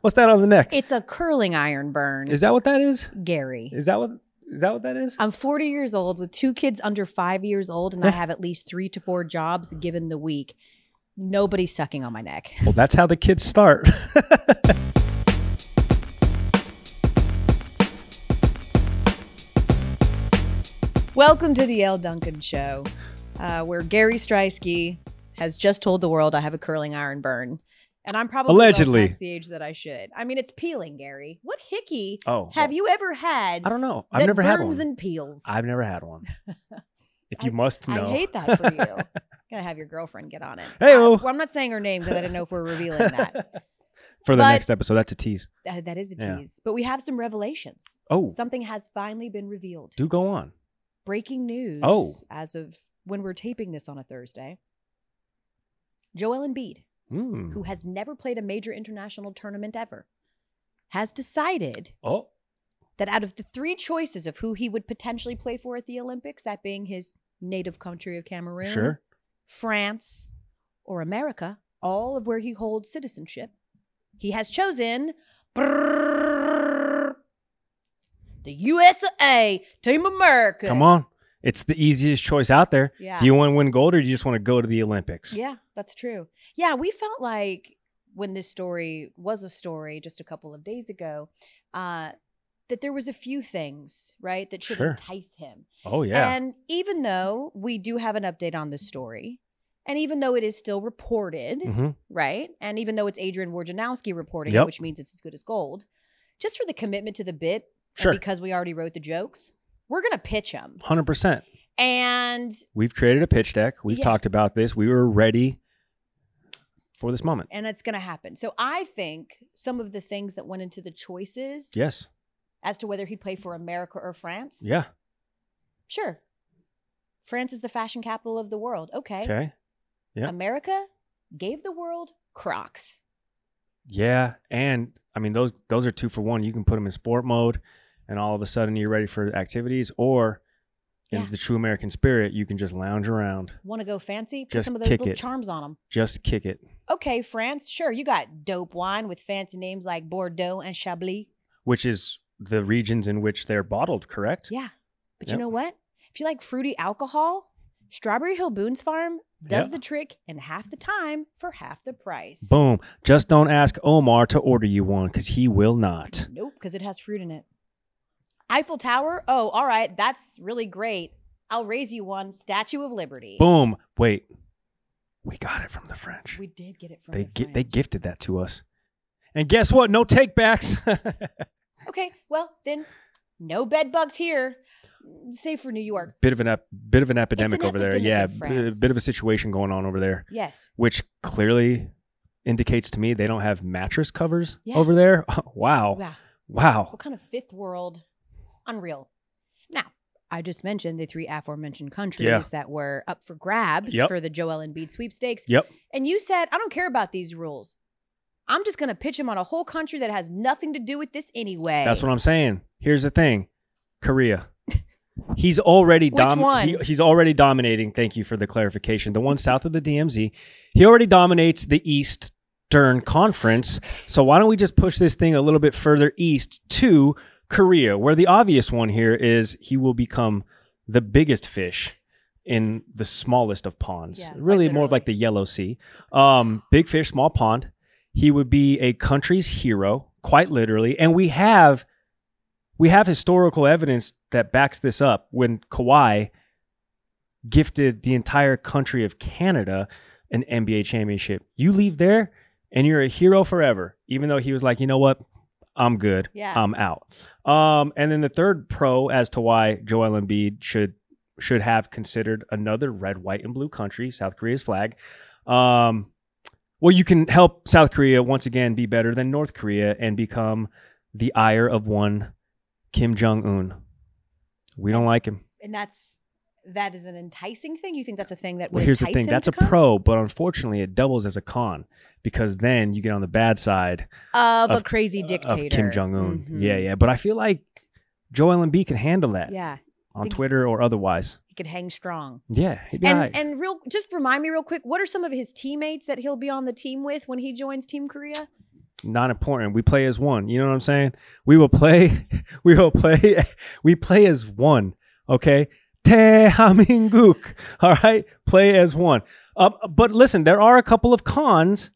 What's that on the neck? It's a curling iron burn. Is that what that is? Gary. Is that what is that what that is? I'm 40 years old with two kids under five years old, and I have at least three to four jobs given the week. Nobody's sucking on my neck. Well, that's how the kids start. Welcome to the Elle Duncan Show, uh, where Gary Striewski has just told the world I have a curling iron burn. And I'm probably Allegedly. past the age that I should. I mean, it's peeling, Gary. What hickey oh, have well, you ever had I don't know. I've never had one. and peels? I've never had one. If you I- must know. I hate that for you. Gotta have your girlfriend get on it. Hey-o. I, well, I'm not saying her name because I didn't know if we're revealing that. For the But- next episode, that's a tease. That- that is a Yeah. tease. But we have some revelations. Oh, Something has finally been revealed. do go on. Breaking news. Oh. As of when we're taping this on a Thursday. Joel Embiid, Mm. who has never played a major international tournament ever, has decided Oh, that out of the three choices of who he would potentially play for at the Olympics, that being his native country of Cameroon, sure. France, or America, all of where he holds citizenship, he has chosen brrrr, the USA, Team America. Come on. It's the easiest choice out there. Yeah. Do you want to win gold or do you just want to go to the Olympics? Yeah, that's true. Yeah, we felt like when this story was a story just a couple of days ago, uh, that there was a few things, right, that should Sure. entice him. Oh, yeah. And even though we do have an update on this story, and even though it is still reported, hmm right? And even though it's Adrian Wojnarowski reporting it, Yep. which means it's as good as gold, just for the commitment to the bit, and Sure. because we already wrote the jokes, we're gonna pitch them. 100%. And We've created a pitch deck. We've Yeah. talked about this. We were ready for this moment. and it's gonna happen. So I think some of the things that went into the choices Yes. as to whether he'd play for America or France. Yeah. Sure. France is the fashion capital of the world. Okay. Okay. Yeah. America gave the world Crocs. Yeah, and I mean those those are two for one. You can put them in sport mode, and all of a sudden you're ready for activities. Or in Yeah. the true American spirit, you can just lounge around, Want to go fancy? Put Just some of those kick little it. charms on them. just kick it. Okay, France, sure. You got dope wine with fancy names like Bordeaux and Chablis. Which is the regions in which they're bottled, correct? Yeah. But Yep. you know what? If you like fruity alcohol, Strawberry Hill Boone's Farm does Yeah. the trick in half the time for half the price. Boom. Just don't ask Omar to order you one because he will not. Nope, because it has fruit in it. Eiffel Tower? Oh, all right. That's really great. I'll raise you one. Statue of Liberty. Boom. Wait. We got it from the French. We did get it from they the gi- they gifted that to us. And guess what? No takebacks. Okay, well then, no bed bugs here, save for New York. bit of an ep- bit of an epidemic over there. epidemic Yeah, in b- bit of a situation going on over there. Yes, which clearly indicates to me they don't have mattress covers Yeah. over there. wow. wow. Wow. What kind of fifth world? Unreal. Now, I just mentioned the three aforementioned countries Yeah. that were up for grabs Yep. for the Joel Embiid sweepstakes. Yep. And you said, I don't care about these rules. I'm just going to pitch him on a whole country that has nothing to do with this anyway. That's what I'm saying. Here's the thing. Korea. He's already Which dom- one? he- he's already dominating. Thank you for the clarification. The one south of the DMZ. He already dominates the Eastern Conference. So why don't we just push this thing a little bit further east to Korea, where the obvious one here is he will become the biggest fish in the smallest of ponds. Yeah, really more of like the Yellow Sea. Um, big fish, small pond. He would be a country's hero, quite literally. And we have we have historical evidence that backs this up when Kawhi gifted the entire country of Canada an NBA championship. You leave there and you're a hero forever, even though he was like, you know what? I'm good. Yeah. I'm out. Um, and then the third pro as to why Joel Embiid should should have considered another red, white, and blue country, South Korea's flag. Um, well, you can help South Korea once again be better than North Korea and become the ire of one Kim Jong Un. We don't like him. and that's that is an enticing thing. You think that's a thing that Well, here's the thing. That's a come? pro, but unfortunately, it doubles as a con because then you get on the bad side of, a crazy dictator of Kim Jong Un. Mhm. Yeah, yeah. But I feel like Joel Embiid can handle that yeah. on Twitter or otherwise. He could hang strong. Yeah, And right. and real, just remind me real quick. What are some of his teammates that he'll be on the team with when he joins Team Korea? not important. We play as one. You know what I'm saying? We will play. We will play. We play as one. Okay. Tehaminguk. All right. Play as one. Uh, but listen, there are a couple of cons,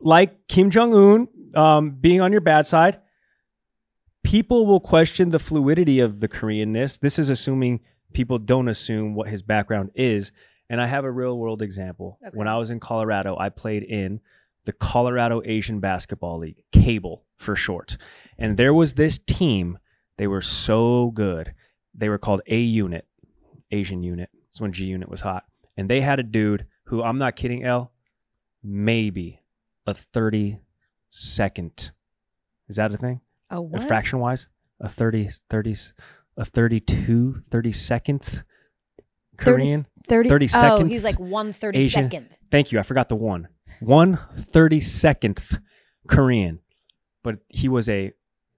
like Kim Jong Un um, being on your bad side. People will question the fluidity of the Koreanness. This is assuming people don't assume what his background is. And I have a real world example. Okay. When I was in Colorado, I played in the Colorado Asian Basketball League, Cable for short. And there was this team. They were so good. They were called A Unit, Asian Unit. It's when G Unit was hot. And they had a dude who, I'm not kidding, Elle, maybe a 30 second. Is that a thing? Oh, what? fraction wise a 30 30 a 32 30 second korean 30, 30 Oh, he's like one thirty Asian- second. thank you i forgot the one one 32nd korean but he was a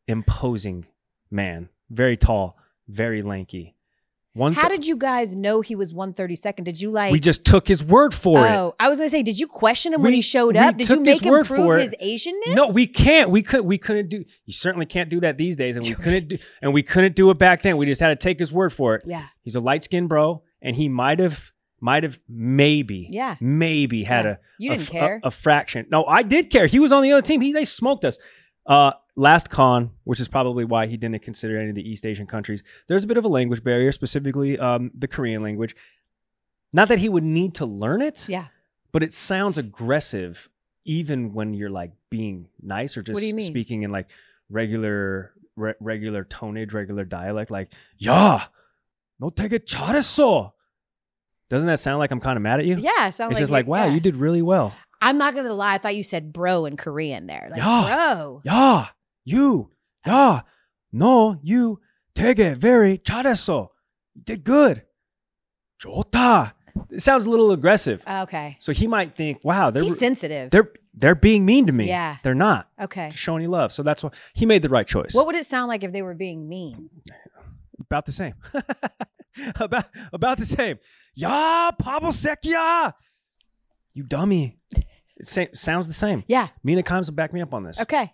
imposing man very tall very lanky one How did you guys know he was one thirty second? Did you like? we just took his word for it oh, I was gonna say, did you question him when he showed up? Did you make him prove for his. Asianness? No, we can't. We could. We couldn't do. You certainly can't do that these days, and we couldn't do. And we couldn't do it back then. We just had to take his word for it. Yeah. He's a light skinned bro, and he might have, might have, maybe, Yeah. maybe had Yeah. a You didn't f- care. a, a fraction. No, I did care. He was on the other team. He they smoked us. Uh, last con, which is probably why he didn't consider any of the East Asian countries, there's a bit of a language barrier, specifically um, the Korean language. Not that he would need to learn it, yeah, but it sounds aggressive even when you're like being nice or just speaking in like regular re- regular tonage, regular dialect, like yeah, no take it. Doesn't that sound like I'm kind of mad at you? Yeah, it sounds. It's like just like wow, yeah. you did really well. I'm not gonna lie. I thought you said bro in Korean there. Like Yeah. bro. yeah you yeah no you 되게 very 잘했어 you did good 좋다 it sounds a little aggressive Okay. so he might think wow they're He's sensitive. they're they're being mean to me Yeah. they're not Okay. just showing you love. So that's why he made the right choice. What would it sound like if they were being mean? about the same. about about the same. Ya Pablo Sekia. You dummy. It sa- sounds the same. Yeah. Mina Kimes will back me up on this Okay.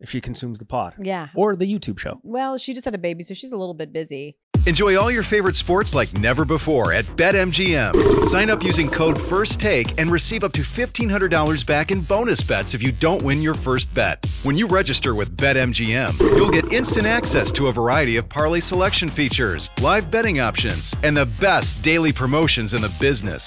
if she consumes the pod Yeah. or the YouTube show. Well, she just had a baby, so she's a little bit busy. Enjoy all your favorite sports like never before at BetMGM. Sign up using code FIRSTTAKE and receive up to $1,500 back in bonus bets if you don't win your first bet. When you register with BetMGM, you'll get instant access to a variety of parlay selection features, live betting options, and the best daily promotions in the business.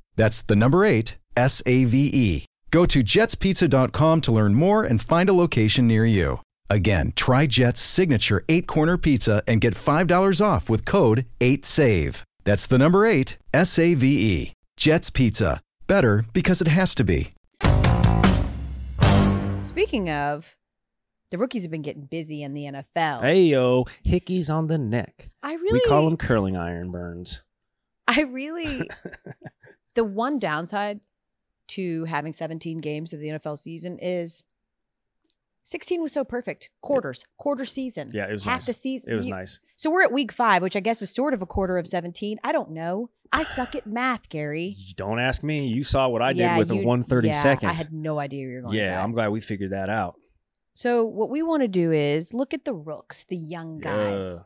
That's the number eight, S A V E. Go to jetspizza.com to learn more and find a location near you. Again, try Jet's signature eight corner pizza and get $5 off with code 8SAVE. That's the number eight, S A V E. Jet's Pizza. Better because it has to be. Speaking of, the rookies have been getting busy in the NFL. Hey yo, hickeys on the neck. I really We call them curling iron burns. I really the one downside to having 17 games of the NFL season is 16 was so perfect. Quarters, quarter season. Yeah, it was half nice. the season. It was You- nice. So we're at week five, which I guess is sort of a quarter of 17. I don't know. I suck at math, Gary. You Don't ask me. You saw what I did Yeah, with a you- 130 yeah, second. I had no idea you were going. To. Yeah, I'm glad we figured that out. So what we want to do is look at the rooks, the young guys, Yeah.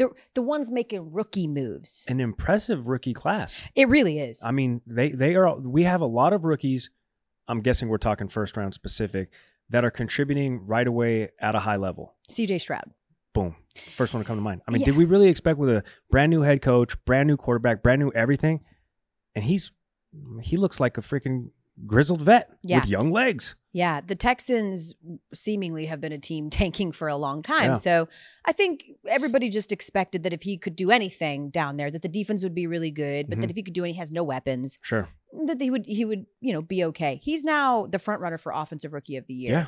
The the ones making rookie moves. An impressive rookie class. It really is. I mean, they they are. We have a lot of rookies. I'm guessing we're talking first round specific that are contributing right away at a high level. CJ Stroud. Boom. First one to come to mind. I mean, Yeah. did we really expect with a brand new head coach, brand new quarterback, brand new everything? And he's he looks like a freaking grizzled vet Yeah. with young legs. Yeah, the Texans seemingly have been a team tanking for a long time. Yeah. So I think everybody just expected that if he could do anything down there, that the defense would be really good, but Mhm. that if he could do any, he has no weapons, Sure. that he would he would you know be okay. He's now the front runner for offensive rookie of the year, Yeah.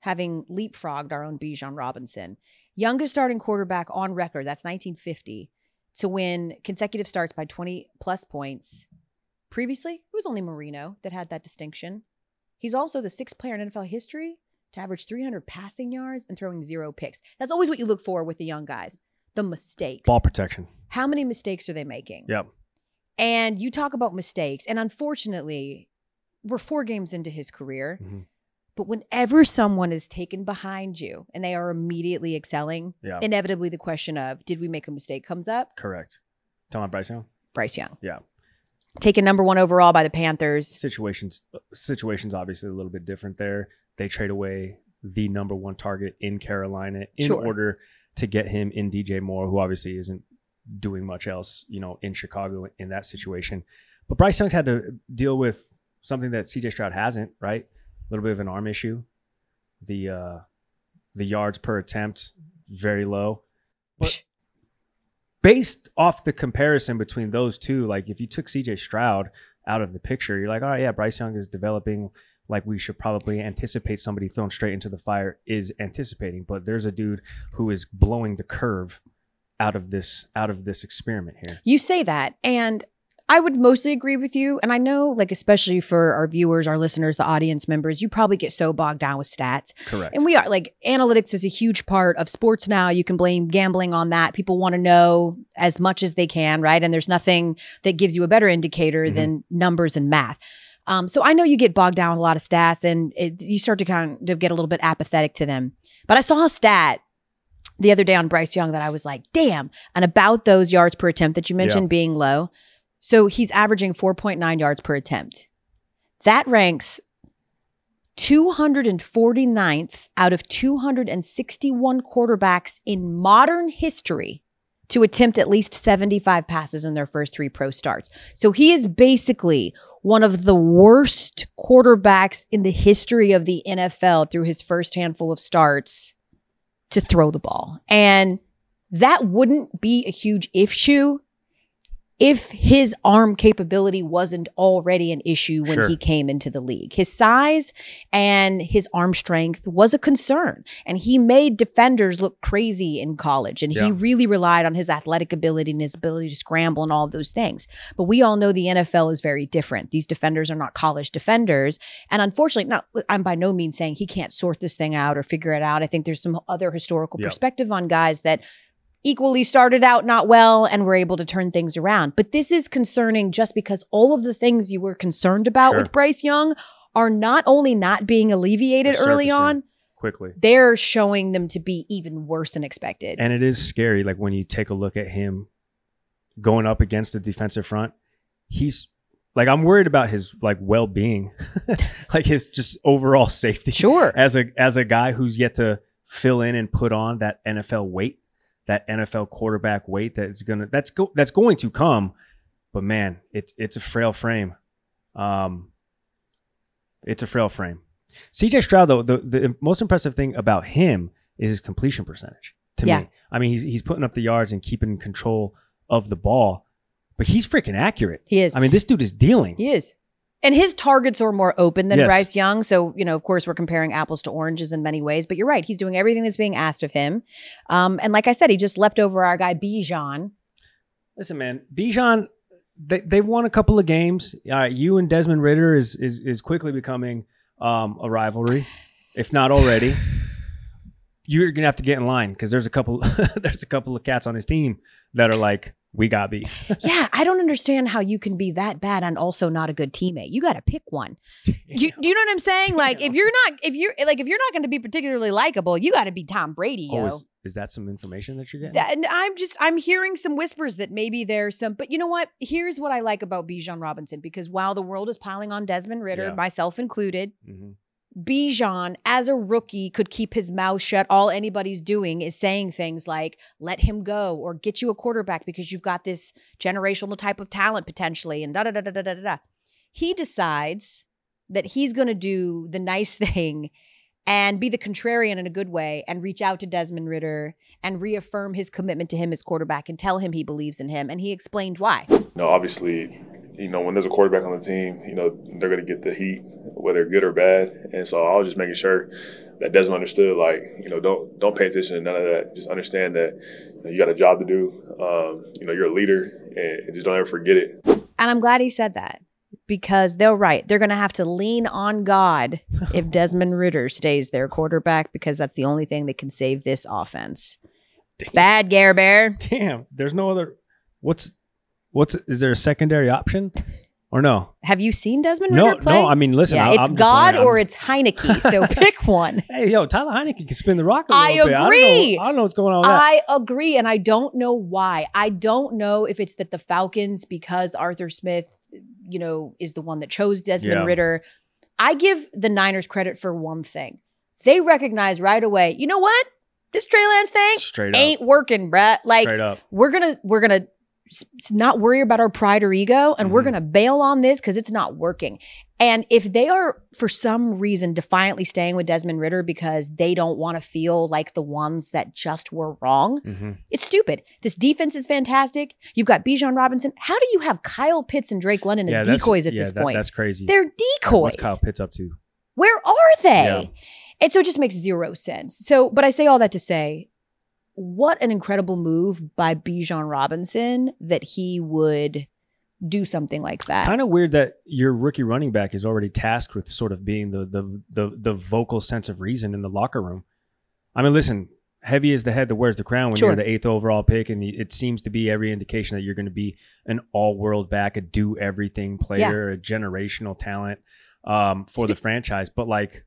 having leapfrogged our own Bijan Robinson, youngest starting quarterback on record. That's 1950 to win consecutive starts by 20 plus points. Previously, it was only Marino that had that distinction. He's also the sixth player in NFL history to average 300 passing yards and throwing zero picks. That's always what you look for with the young guys the mistakes. Ball protection. How many mistakes are they making? Yep. And you talk about mistakes, and unfortunately, we're four games into his career. Mhm. But whenever someone is taken behind you and they are immediately excelling, Yeah. inevitably the question of did we make a mistake comes up. Correct. Talking about Bryce Young? Bryce Young, Yeah. Taken number one overall by the Panthers. Situations situations obviously a little bit different there. They trade away the number one target in Carolina in Sure. order to get him in DJ Moore, who obviously isn't doing much else, you know, in Chicago in that situation. But Bryce Young's had to deal with something that CJ Stroud hasn't, right? A little bit of an arm issue. The uh the yards per attempt very low. But based off the comparison between those two, like if you took CJ Stroud out of the picture, you're like, all right, yeah, Bryce Young is developing like we should probably anticipate somebody thrown straight into the fire is anticipating. But there's a dude who is blowing the curve out of this out of this experiment here. You say that, and I would mostly agree with you. And I know, like, especially for our viewers, our listeners, the audience members, you probably get so bogged down with stats. Correct. And we are like analytics is a huge part of sports now. You can blame gambling on that. People want to know as much as they can, right? And there's nothing that gives you a better indicator Mhm. than numbers and math. Um, so I know you get bogged down with a lot of stats and it, you start to kind of get a little bit apathetic to them. But I saw a stat the other day on Bryce Young that I was like, damn. And about those yards per attempt that you mentioned being low. So he's averaging 4.9 yards per attempt. That ranks 249th out of 261 quarterbacks in modern history to attempt at least 75 passes in their first three pro starts. So he is basically one of the worst quarterbacks in the history of the NFL through his first handful of starts to throw the ball. And that wouldn't be a huge issue if his arm capability wasn't already an issue when Sure. he came into the league. His size and his arm strength was a concern, and he made defenders look crazy in college. And he really relied on his athletic ability and his ability to scramble and all of those things. But we all know the NFL is very different. These defenders are not college defenders. And unfortunately, not I'm by no means saying he can't sort this thing out or figure it out. I think there's some other historical Yeah. perspective on guys that equally started out not well and were able to turn things around. But this is concerning just because all of the things you were concerned about Sure. with Bryce Young are not only not being alleviated early on, Quickly. they're showing them to be even worse than expected. And it is scary, like when you take a look at him going up against the defensive front. He's like I'm worried about his like well being, like his just overall safety. sure. As a as a guy who's yet to fill in and put on that NFL weight, that NFL quarterback weight that's gonna that's go that's going to come. But man, it's it's a frail frame. Um, it's a frail frame. CJ Stroud, though, the, the most impressive thing about him is his completion percentage. To Yeah. me, I mean, he's he's putting up the yards and keeping control of the ball, but he's freaking accurate. He is. I mean, this dude is dealing. He is. And his targets are more open than Yes. Bryce Young. So, you know, of course, we're comparing apples to oranges in many ways, but you're right. He's doing everything that's being asked of him. Um, and like I said, he just leapt over our guy, Bijan. Listen, man, Bijan, they they won a couple of games. Uh, you and Desmond Ridder is is is quickly becoming um, a rivalry, if not already. You're gonna have to get in line because there's a couple there's a couple of cats on his team that are like, we got beat. yeah, I don't understand how you can be that bad and also not a good teammate. You got to pick one. You, do you know what I'm saying? Like, if you're not, if you're like, if you're not going to be particularly likable, you got to be Tom Brady, yo. Oh, is, is that some information that you're getting? That- and I'm just I'm hearing some whispers that maybe there's some, but you know what? Here's what I like about Bijan Robinson because while the world is piling on Desmond Ridder, Yeah. myself included, Mhm. Bijan, as a rookie, could keep his mouth shut. All anybody's doing is saying things like, let him go or get you a quarterback because you've got this generational type of talent potentially, and da da da da da da da. He decides that he's going to do the nice thing and be the contrarian in a good way and reach out to Desmond Ridder and reaffirm his commitment to him as quarterback and tell him he believes in him. And he explained why. Know, obviously, you know, when there's a quarterback on the team, you know, they're going to get the heat, whether good or bad. And so I was just making sure that Desmond understood, like, you know, don't don't pay attention to none of that. Just understand that you, know, you got a job to do. Um, you know, you're a leader, and just don't ever forget it. And I'm glad he said that because they're right. They're going to have to lean on God if Desmond Ridder stays their quarterback because that's the only thing that can save this offense. It's bad, Gare Bear. Damn, there's no other. What's what's is there a secondary option or no? Have you seen Desmond No, Ridder play? no. I mean, listen. yeah, I, it's I'm God or it's Heinicke. So pick one. Hey, yo, Tyler Heinicke can spin the rock a I little bit. agree. I don't, know, I don't know what's going on with that. I agree, and I don't know why. I don't know if it's that the Falcons, because Arthur Smith, you know, is the one that chose Desmond Yeah. Ridder. I give the Niners credit for one thing. They recognize right away, you know what? This Trey Lance thing Straight up. ain't working, bruh. Like up. we're gonna we're gonna not worry about our pride or ego and we're Mhm. gonna bail on this because it's not working and if they are for some reason defiantly staying with desmond ridder because they don't want to feel like the ones that just were wrong hmm it's stupid this defense is fantastic you've got Bijan robinson how do you have kyle pitts and drake london as Yeah, that's- decoys at yeah, this that- point That's crazy. they're decoys What's Kyle Pitts up to? where are they? Yeah. And so it just makes zero sense. So, but I say all that to say, what an incredible move by Bijan Robinson that he would do something like that. Kind of weird that your rookie running back is already tasked with sort of being the the the the vocal sense of reason in the locker room. I mean, listen, heavy is the head that wears the crown when Sure. you're the eighth overall pick, and it seems to be every indication that you're going to be an all-world back, a do everything player, a generational talent um, for the franchise. But like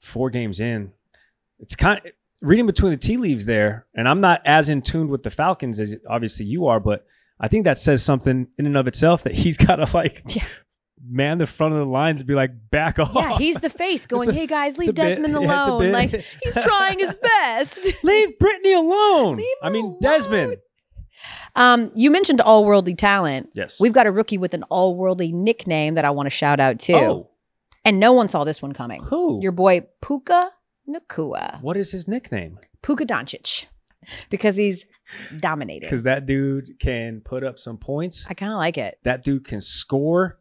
four games in, it's kind of reading between the tea leaves there, and I'm not as in tune with the Falcons as obviously you are, but I think that says something in and of itself that he's got to like Yeah. man the front of the lines and be like back off. yeah, he's the face going, a- hey guys, leave a bit- Desmond yeah, alone. like he's trying his best. Leave Brittany alone. Leave I mean, alone. Desmond. Um, you mentioned all worldly talent. Yes. We've got a rookie with an all worldly nickname that I want to shout out too. Oh, And no one saw this one coming. who? Your boy Puka Nacua. what is his nickname? Puka Doncic. Because he's dominating. Because that dude can put up some points. I kind of like it. That dude can score.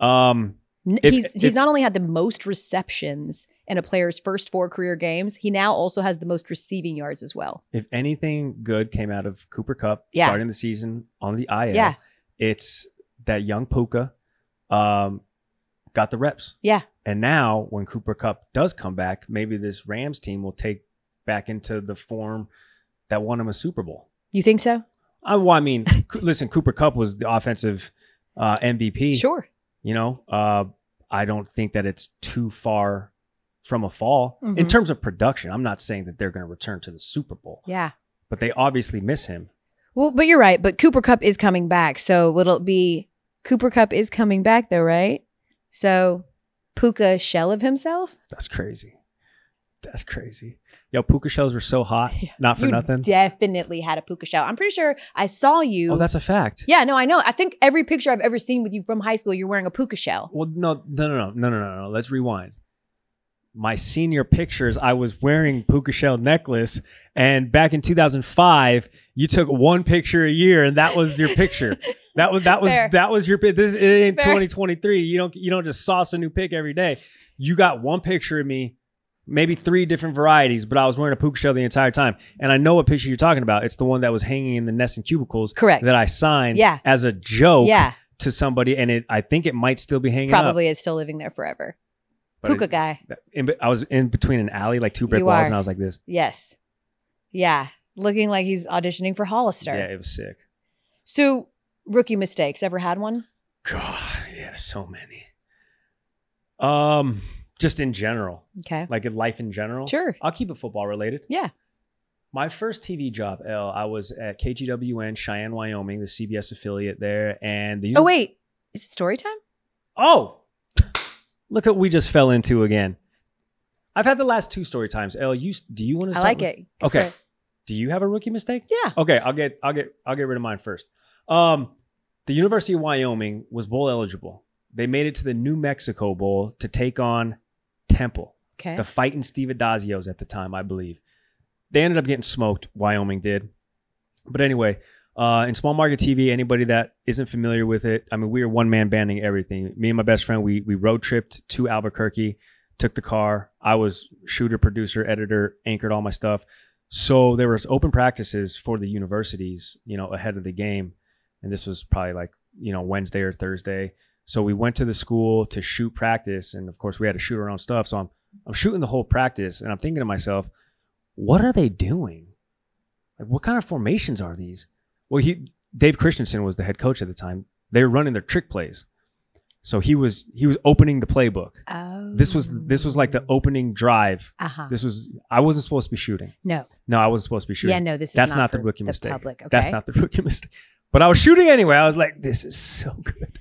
Um, If- he's if- he's not only had the most receptions in a player's first four career games, he now also has the most receiving yards as well. if anything good came out of Cooper Kupp Yeah. starting the season on the IL, Yeah. it's that young Puka um, got the reps. Yeah. And now when Cooper Kupp does come back, maybe this Rams team will take back into the form that won him a Super Bowl. You think so? I, well, I mean, listen, Cooper Kupp was the offensive uh, MVP. Sure. You know, uh, I don't think that it's too far from a fall in Mhm. terms of production. I'm not saying that they're going to return to the Super Bowl, Yeah. but they obviously miss him. Well, but you're right. But Cooper Kupp is coming back. So it'll be Cooper Kupp is coming back though, right? So puka shell of himself. That's crazy. That's crazy. Yo, puka shells were so hot. Not for you nothing. Definitely had a puka shell. I'm pretty sure I saw you. Oh, that's a fact. Yeah, no, I know. I think every picture I've ever seen with you from high school, you're wearing a puka shell. Well, no, no, no, no, no, no, no. no. Let's rewind. My senior pictures, I was wearing puka shell necklace, and back in 2005, you took one picture a year, and that was your picture. That was that was Fair. that was your pic. This it ain't Fair. 2023. You don't you don't just sauce a new pick every day. You got one picture of me, maybe three different varieties, but I was wearing a puka shell the entire time. And I know what picture you're talking about. It's the one that was hanging in the nest and cubicles Correct. that I signed Yeah. as a joke yeah, to somebody, and it I think it might still be hanging up. probably is still living there forever. But Puka it- guy. in, I was in between an alley, like two brick You walls, are. and I was like this. Yes. Yeah. Looking like he's auditioning for Hollister. Yeah, it was sick. So, rookie mistakes. Ever had one? God, yeah, so many. Um, just in general, Okay. like in life in general. Sure. I'll keep it football related. Yeah. My first TV job, Elle, I was at KGWN Cheyenne, Wyoming, the CBS affiliate there, and the Oh, wait. Is it story time? Oh, look what we just fell into again. I've had the last two story times. Elle, you do you want to? I like it. Go Okay. Do you have a rookie mistake? Yeah. Okay, I'll get I'll get I'll get rid of mine first. Um, the University of Wyoming was bowl eligible. They made it to the New Mexico Bowl to take on Temple, Okay. the fighting Steve Addazios at the time, I believe. They ended up getting smoked. Wyoming did, but anyway, uh, in small market TV, anybody that isn't familiar with it, I mean, we were one man banding everything. Me and my best friend, we we road tripped to Albuquerque, took the car. I was shooter, producer, editor, anchored all my stuff. So there was open practices for the universities, you know, ahead of the game, and this was probably like you know Wednesday or Thursday. So we went to the school to shoot practice, and of course we had to shoot our own stuff. So I'm I'm shooting the whole practice, and I'm thinking to myself, what are they doing? Like, what kind of formations are these? Well, he Dave Christensen was the head coach at the time. They were running their trick plays, so he was he was opening the playbook. oh. This was this was like the opening drive. Uh huh. This was I wasn't supposed to be shooting. No. No, I wasn't supposed to be shooting. Yeah. No. This is That's not, not, the rookie the mistake. Public. Okay. That's not the rookie mistake. But I was shooting anyway. I was like, this is so good.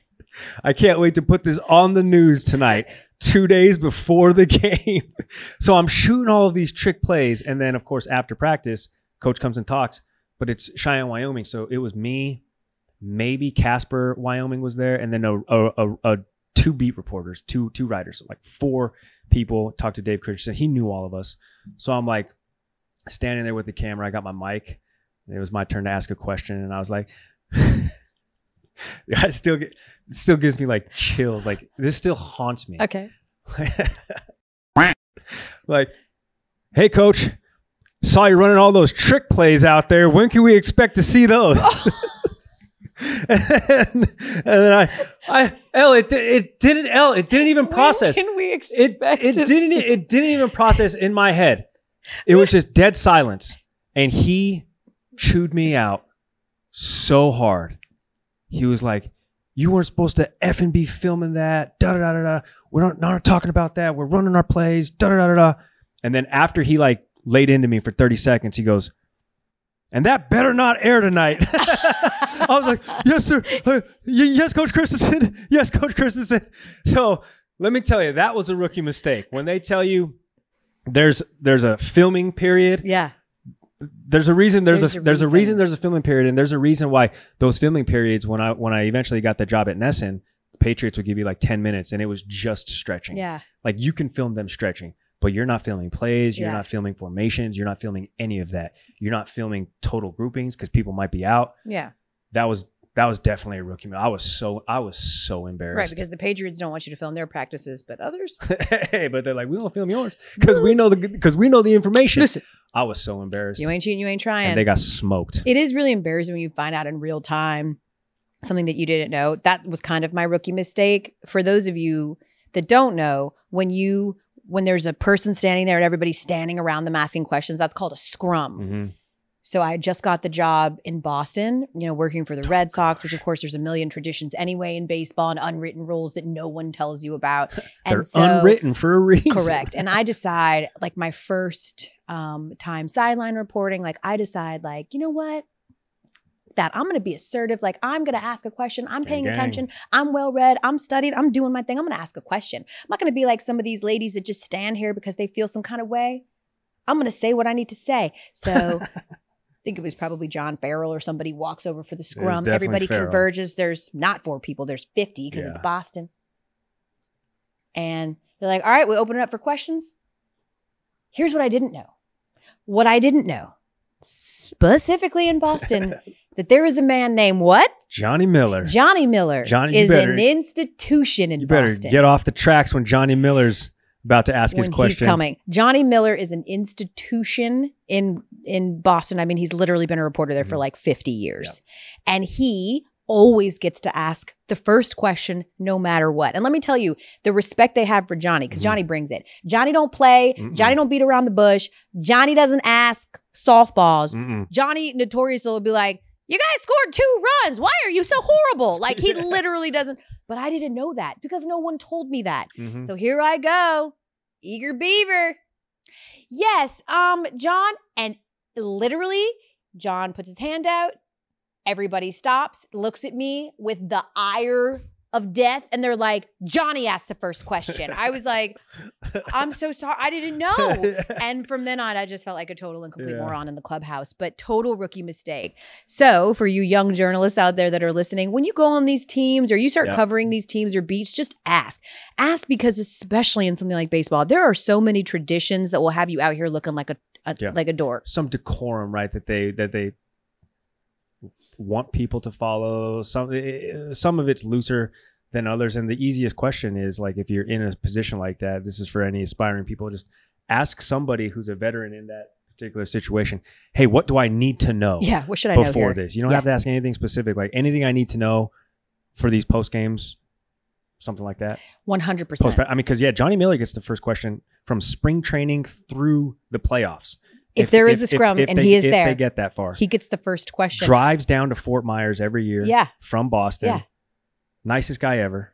I can't wait to put this on the news tonight, two days before the game. so I'm shooting all of these trick plays. And then, of course, after practice, coach comes and talks, but it's Cheyenne, Wyoming. So it was me, maybe Casper, Wyoming was there, and then a, a, a, a two beat reporters, two two writers, like four people talked to Dave Christensen. He knew all of us. So I'm like standing there with the camera. I got my mic. It was my turn to ask a question, and I was like, I still get, still gives me like chills. Like this still haunts me. Okay. like, hey, coach, saw you running all those trick plays out there. When can we expect to see those? and, then, and then I, I, Elle, it, it didn't, Elle, it didn't even process. When can we It, expect? it to didn't, it didn't even process in my head. It was just dead silence, and he chewed me out so hard. He was like, "You weren't supposed to effing be filming that." Da da da da. We're not, not talking about that. We're running our plays. Da da da da. And then after he like laid into me for thirty seconds, he goes, "And that better not air tonight." I was like, "Yes, sir. Uh, yes, Coach Christensen. Yes, Coach Christensen." So let me tell you, that was a rookie mistake. When they tell you there's there's a filming period, Yeah. There's a reason there's, There's a, a there's a reason. reason there's a filming period and there's a reason why those filming periods when I when I eventually got the job at NESN, the Patriots would give you like 10 minutes and it was just stretching. Yeah. Like you can film them stretching, but you're not filming plays, you're Yeah. not filming formations, you're not filming any of that. You're not filming total groupings because people might be out. Yeah. That was that was definitely a rookie. move. I was so I was so embarrassed. Right. Because the Patriots don't want you to film their practices, but others. hey, but they're like, we don't film yours because we know the because we know the information. Listen, I was so embarrassed, you ain't cheating, you ain't trying. and they got smoked. it is really embarrassing when you find out in real time something that you didn't know. That was kind of my rookie mistake. For those of you that don't know, when you when there's a person standing there and everybody's standing around them asking questions, that's called a scrum. hmm So I just got the job in Boston, you know, working for the Red Sox, which of course there's a million traditions anyway in baseball and unwritten rules that no one tells you about. They're And so unwritten for a reason. correct. And I decide, like my first um, time sideline reporting, like I decide, like you know what, that I'm going to be assertive. Like I'm going to ask a question. I'm Gang, paying gang. attention. I'm well read. I'm studied. I'm doing my thing. I'm going to ask a question. I'm not going to be like some of these ladies that just stand here because they feel some kind of way. I'm going to say what I need to say. So. I think it was probably John Farrell or somebody walks over for the scrum. Everybody Farrell. converges. There's not four people, there's 50 because it's Boston. And they're like, all right, we open it up for questions. Here's what I didn't know. What I didn't know, specifically in Boston, that there is a man named what? Johnny Miller. Johnny Miller Johnny, is better- an institution in you better Boston. get off the tracks when Johnny Miller's about to ask his question. he's coming. Johnny Miller is an institution in in Boston. I mean, he's literally been a reporter there for Mhm. like 50 years. And he always gets to ask the first question no matter what. And let me tell you, the respect they have for Johnny cuz Mhm. Johnny brings it. Johnny don't play, Mm-mm. Johnny don't beat around the bush. Johnny doesn't ask softballs. Mm-mm. Johnny notoriously will be like, "You guys scored two runs. Why are you so horrible?" Like he Yeah. literally doesn't. But I didn't know that because no one told me that. Mhm. So here I go. Eager beaver. Yes, um, John, and literally, John puts his hand out. Everybody stops, looks at me with the ire of death and they're like, Johnny asked the first question. I was like, I'm so sorry. I didn't know. And from then on, I just felt like a total and complete Yeah. moron in the clubhouse, but total rookie mistake. So, for you young journalists out there that are listening, when you go on these teams or you start Yeah. covering these teams or beats, just ask. Ask because, especially in something like baseball, there are so many traditions that will have you out here looking like a, a Yeah. like a dork. some decorum, right? That they that they want people to follow. Some eh, some of it's looser than others, and the easiest question is like if you're in a position like that. This is for any aspiring people. Just ask somebody who's a veteran in that particular situation. Hey, what do I need to know Yeah, what should I know before here? this? You don't Yeah. have to ask anything specific. Like anything I need to know for these post games, something like that. One hundred percent. I mean, because yeah, Johnny Miller gets the first question from spring training through the playoffs. If there is a scrum and they, he is if there, they get that far, He gets the first question. drives down to Fort Myers every year. Yeah. from Boston. Yeah. nicest guy ever.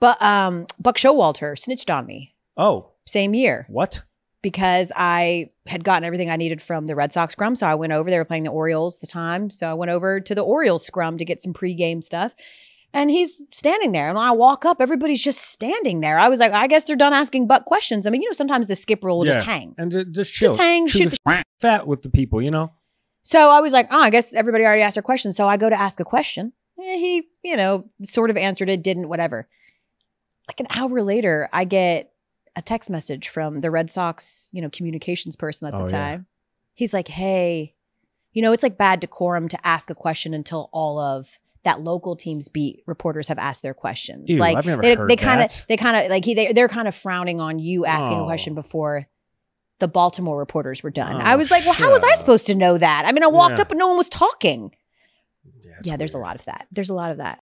But um, Buck Showalter snitched on me Oh, same year what? because I had gotten everything I needed from the Red Sox scrum. So I went over. They were playing the Orioles at the time, so I went over to the Orioles scrum to get some pregame stuff. And he's standing there. And I walk up, everybody's just standing there. I was like, I guess they're done asking Buck questions. I mean, you know, sometimes the skipper will just hang. And ju- just chill. Just hang, Chew shoot the fat with the people. You know. So I was like, oh, I guess everybody already asked their question. So I go to ask a question. Eh, He, you know, sort of answered it, didn't, whatever. Like an hour later, I get a text message from the Red Sox, you know, communications person at the Oh, yeah. time. He's like, hey, you know, it's like bad decorum to ask a question until all of that local team's beat reporters have asked their questions. Ew, like I've never they, they kind of they kind of like he they, they're kind of frowning on you asking a Oh. question before the Baltimore reporters were done. Oh, I was like, well, how was I supposed to know that? I mean, I walked Yeah. up and no one was talking. it's yeah, there's a lot of that. There's a lot of that.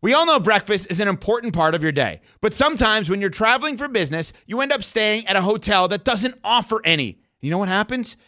We all know breakfast is an important part of your day, but sometimes when you're traveling for business, you end up staying at a hotel that doesn't offer any. You know what happens?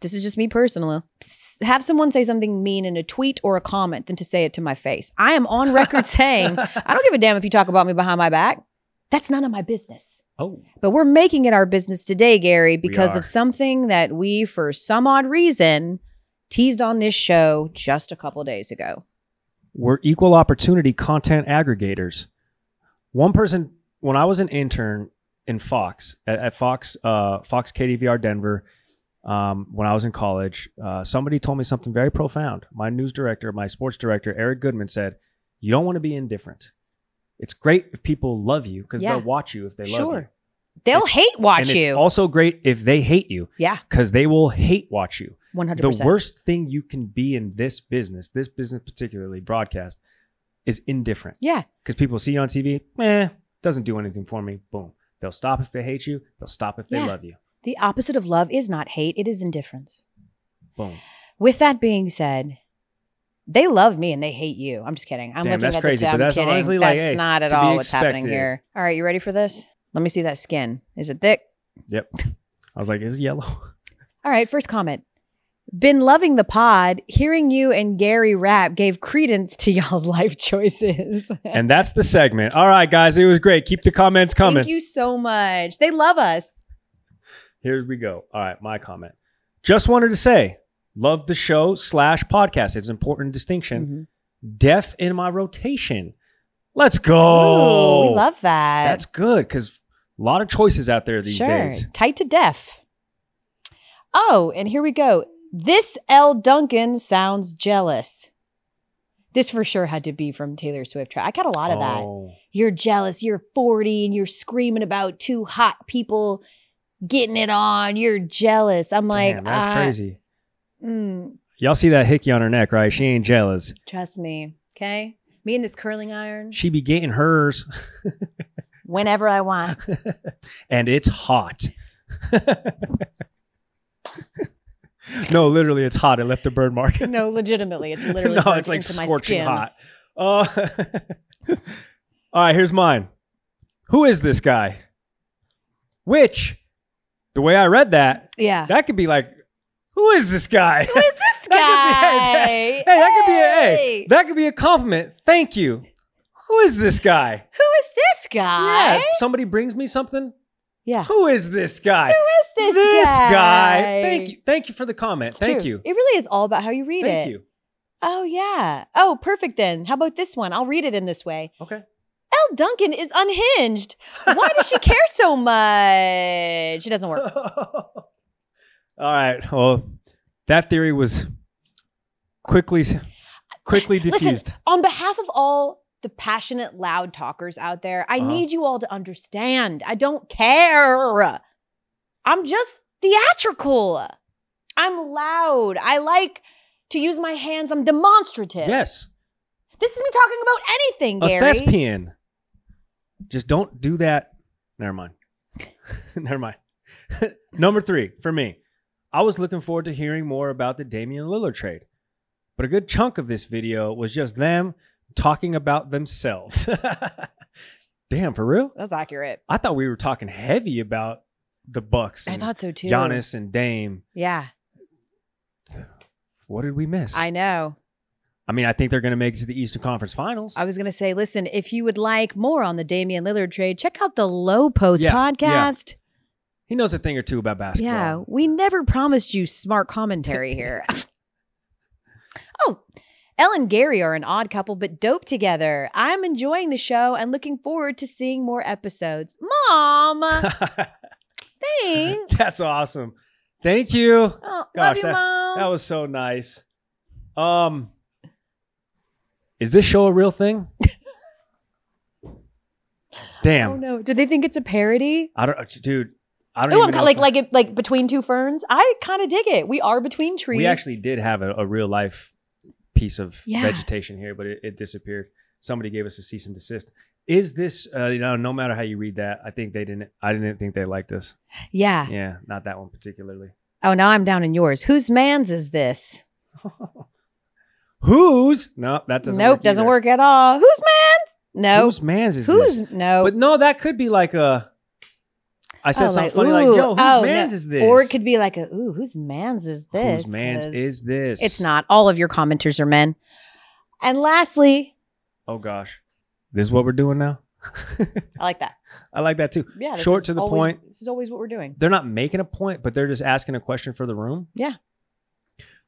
this is just me personally, have someone say something mean in a tweet or a comment than to say it to my face. I am on record saying, I don't give a damn if you talk about me behind my back. That's none of my business. Oh, But we're making it our business today, Gary, because of something that we, for some odd reason, teased on this show just a couple days ago. we're equal opportunity content aggregators. One person, when I was an intern in Fox at, at Fox, uh, Fox KDVR Denver, um, when I was in college, uh, somebody told me something very profound. My news director, my sports director, Eric Goodman said, "You don't want to be indifferent. It's great if people love you because Yeah. they'll watch you if they love Sure. you. They'll It's- hate watch and you. it's also great if they hate you yeah, because they will hate watch you. 100%. The worst thing you can be in this business, this business particularly broadcast, is indifferent. Yeah. Because people see you on TV, eh, doesn't do anything for me. Boom. They'll stop if they hate you. They'll stop if they Yeah. love you. The opposite of love is not hate, it is indifference. Boom. With that being said, they love me and they hate you. I'm just kidding. I'm Damn, looking that's at crazy, the but I'm that's kidding. honestly that's like, hey, not at all what's happening here. All right, you ready for this? Let me see that skin. Is it thick? Yep. I was like, is it yellow. All right, first comment. Been loving the pod. Hearing you and Gary rap gave credence to y'all's life choices. and that's the segment. All right, guys, it was great. Keep the comments coming. Thank you so much. They love us. Here we go. All right, my comment. Just wanted to say, love the show slash podcast. It's an important distinction. Mm-hmm. Deaf in my rotation. Let's go. Ooh, we love that. That's good because a lot of choices out there these sure. days. Tight to deaf. Oh, and here we go. This Elle Duncan sounds jealous. This for sure had to be from Taylor Swift. Track. I got a lot of that. Oh, You're jealous. You're 40 and you're screaming about two hot people getting it on. You're jealous. I'm like, damn, that's uh, crazy. mm, Y'all see that hickey on her neck, right? She ain't jealous. trust me. Okay. Me and this curling iron She be getting hers, whenever I want. and it's hot. no, literally, it's hot. It left a burn mark. no, legitimately. It's literally no, it's like scorching hot. Uh, all right, here's mine. Who is this guy? Which the way I read that, Yeah. that could be like, who is this guy? Who is this guy? That could be, hey, that could be a hey, Hey. that could be a compliment. Thank you. Who is this guy? Who is this guy? Yeah, somebody brings me something. Yeah. Who is this guy? Who is this, guy? Thank you. Thank you for the comment. It's Thank true. you. It really is all about how you read Thank it. Thank you. Oh yeah. Oh, perfect then. How about this one? I'll read it in this way. Okay. Elle Duncan is unhinged. Why does she care so much? It doesn't work. All right. Well, that theory was quickly quickly diffused. Listen, on behalf of all the passionate, loud talkers out there, I Uh-huh. need you all to understand. I don't care. I'm just theatrical. I'm loud. I like to use my hands. I'm demonstrative. yes. This is me talking about anything, A Gary. thespian. Just don't do that. Never mind. Never mind. Number three for me. I was looking forward to hearing more about the Damian Lillard trade, but a good chunk of this video was just them talking about themselves. Damn, for real? That's accurate. I thought we were talking heavy about the Bucks. I thought so too. Giannis and Dame. Yeah, What did we miss? I know. I mean, I think they're going to make it to the Eastern Conference Finals. I was going to say, listen, if you would like more on the Damian Lillard trade, check out the Lowe Post Yeah, yeah. podcast. he knows a thing or two about basketball. Yeah, we never promised you smart commentary here. oh, Ellen and Gary are an odd couple, but dope together. I'm enjoying the show and looking forward to seeing more episodes. Mom, thanks. That's awesome. Thank you. Oh, love Gosh, you, that, that was so nice. Um, is this show a real thing? Damn, oh no, do they think it's a parody? I don't, dude. I don't Oh, I'm even know like if- like it, like between two ferns. I kind of dig it. We are between trees. We actually did have a, a real life piece of Yeah. vegetation here, but it, it disappeared. Somebody gave us a cease and desist. Is this, uh, you know, no matter how you read that, I think they didn't, I didn't think they liked us. yeah. Yeah, not that one particularly. Oh, now I'm down in yours. Whose man's is this? Whose? No, that doesn't nope, work. doesn't either. work at all. Whose man's? No. Whose man's is Who's this? no? But no, that could be like a. I said Oh, something like, funny ooh, like, "Yo, whose oh, man's no. is this?" Or it could be like a ooh, whose man's is this? Whose man's is this? It's not. All of your commenters are men. And lastly, Oh gosh, this is what we're doing now. I like that. I like that too. Yeah, Short to the always- point. This is always what we're doing. They're not making a point, but they're just asking a question for the room. Yeah.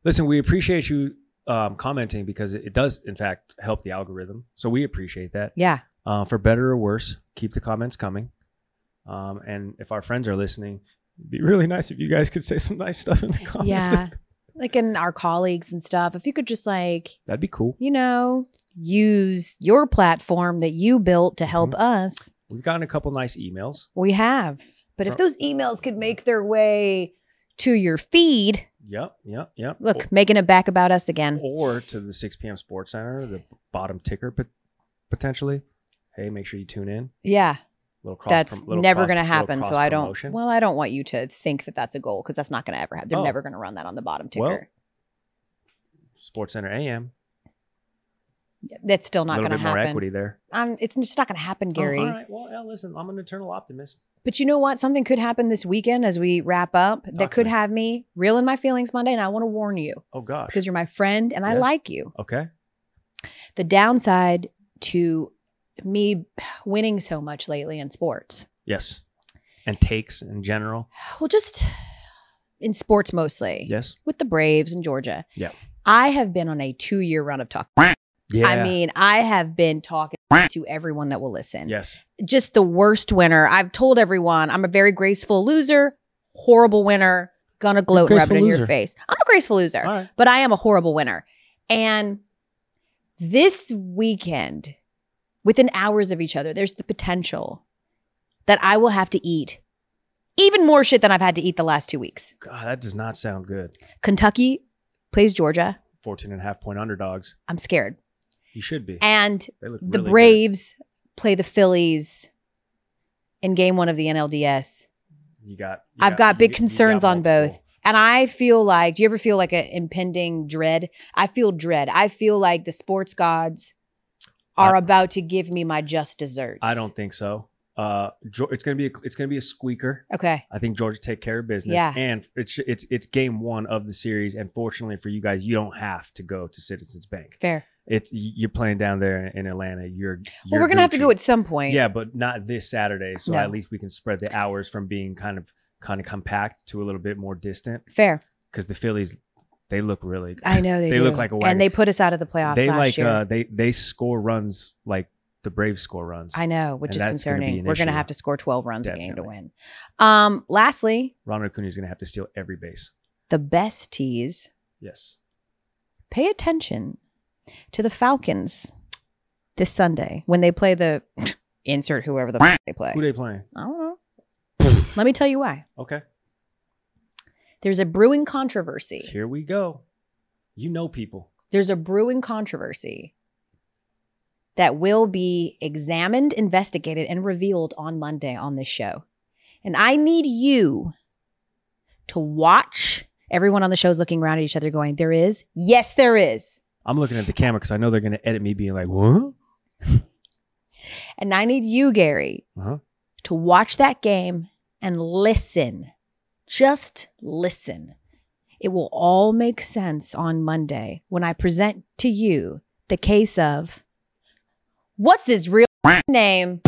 Listen, we appreciate you um, commenting because it, does, in fact, help the algorithm. So we appreciate that. Yeah. Uh, for better or worse, keep the comments coming. Um, and if our friends are listening, it'd be really nice if you guys could say some nice stuff in the comments. Yeah. like in our colleagues and stuff. If you could just like, That'd be cool. you know, use your platform that you built to help Mm-hmm. us. We've gotten a couple nice emails. We have. But if those emails could make their way to your feed, Yep, yep, yep. look, making it back about us again. Or to the 6 p.m. SportsCenter, the bottom ticker pot- potentially. Hey, make sure you tune in. Yeah. Little cross That's prom- never going to happen. So I don't. Well, I don't want you to think that that's a goal because that's not going to ever happen. They're Oh. never going to run that on the bottom ticker. Well, SportsCenter AM. that's still not going to happen. equity there. Um, it's just not going to happen, Gary. Oh, all right. Well, yeah, listen, I'm an eternal optimist. But you know what? Something could happen this weekend as we wrap up that could have me real in my feelings Monday. And I want to warn you Oh, gosh. because you're my friend and I like you. okay. The downside to me winning so much lately in sports, Yes. And takes in general. well, just in sports mostly, Yes. with the Braves in Georgia. Yeah. I have been on a two year run of talk. Yeah. I mean, I have been talking to everyone that will listen. yes. Just the worst winner. I've told everyone I'm a very graceful loser, horrible winner, gonna gloat and rub it graceful in your face. I'm a graceful loser, All right. but I am a horrible winner. And this weekend, within hours of each other, there's the potential that I will have to eat even more shit than I've had to eat the last two weeks. God, that does not sound good. Kentucky plays Georgia. 14 and a half point underdogs. I'm scared. You should be. And the really good. Braves play the Phillies in game one of the NLDS. You got. you I've got you big you concerns on both. And I feel like, do you ever feel like an impending dread? I feel dread. I feel like the sports gods are I- about to give me my just desserts. I don't think so. Uh, it's gonna be a, it's gonna be a squeaker. Okay. I think Georgia take care of business. Yeah. And it's it's it's game one of the series, and fortunately for you guys, you don't have to go to Citizens Bank. Fair. It's you're playing down there in Atlanta. You're, Well, you're we're gonna have to go at some point. Yeah, but not this Saturday. So No. at least we can spread the hours from being kind of kind of compact to a little bit more distant. Fair. Because the Phillies, they look really. I know they. They do. look like a wagon. and they put us out of the playoffs They last like year. uh they they score runs like the Braves score runs. I know, which and is that's gonna concerning. We're going to have to score 12 runs a game to win. Um, lastly, Ronald Acuna is going to have to steal every base. the best tease. Yes. Pay attention to the Falcons this Sunday when they play the insert whoever the f- they play. Who they playing? I don't know. Let me tell you why. Okay. There's a brewing controversy. Here we go. You know people. There's a brewing controversy that will be examined, investigated, and revealed on Monday on this show. And I need you to watch. Everyone on the show is looking around at each other going, There is? Yes, there is. I'm looking at the camera because I know they're going to edit me being like, what? And I need you, Gary, Uh-huh. to watch that game and listen. Just listen. It will all make sense on Monday when I present to you the case of what's his real name?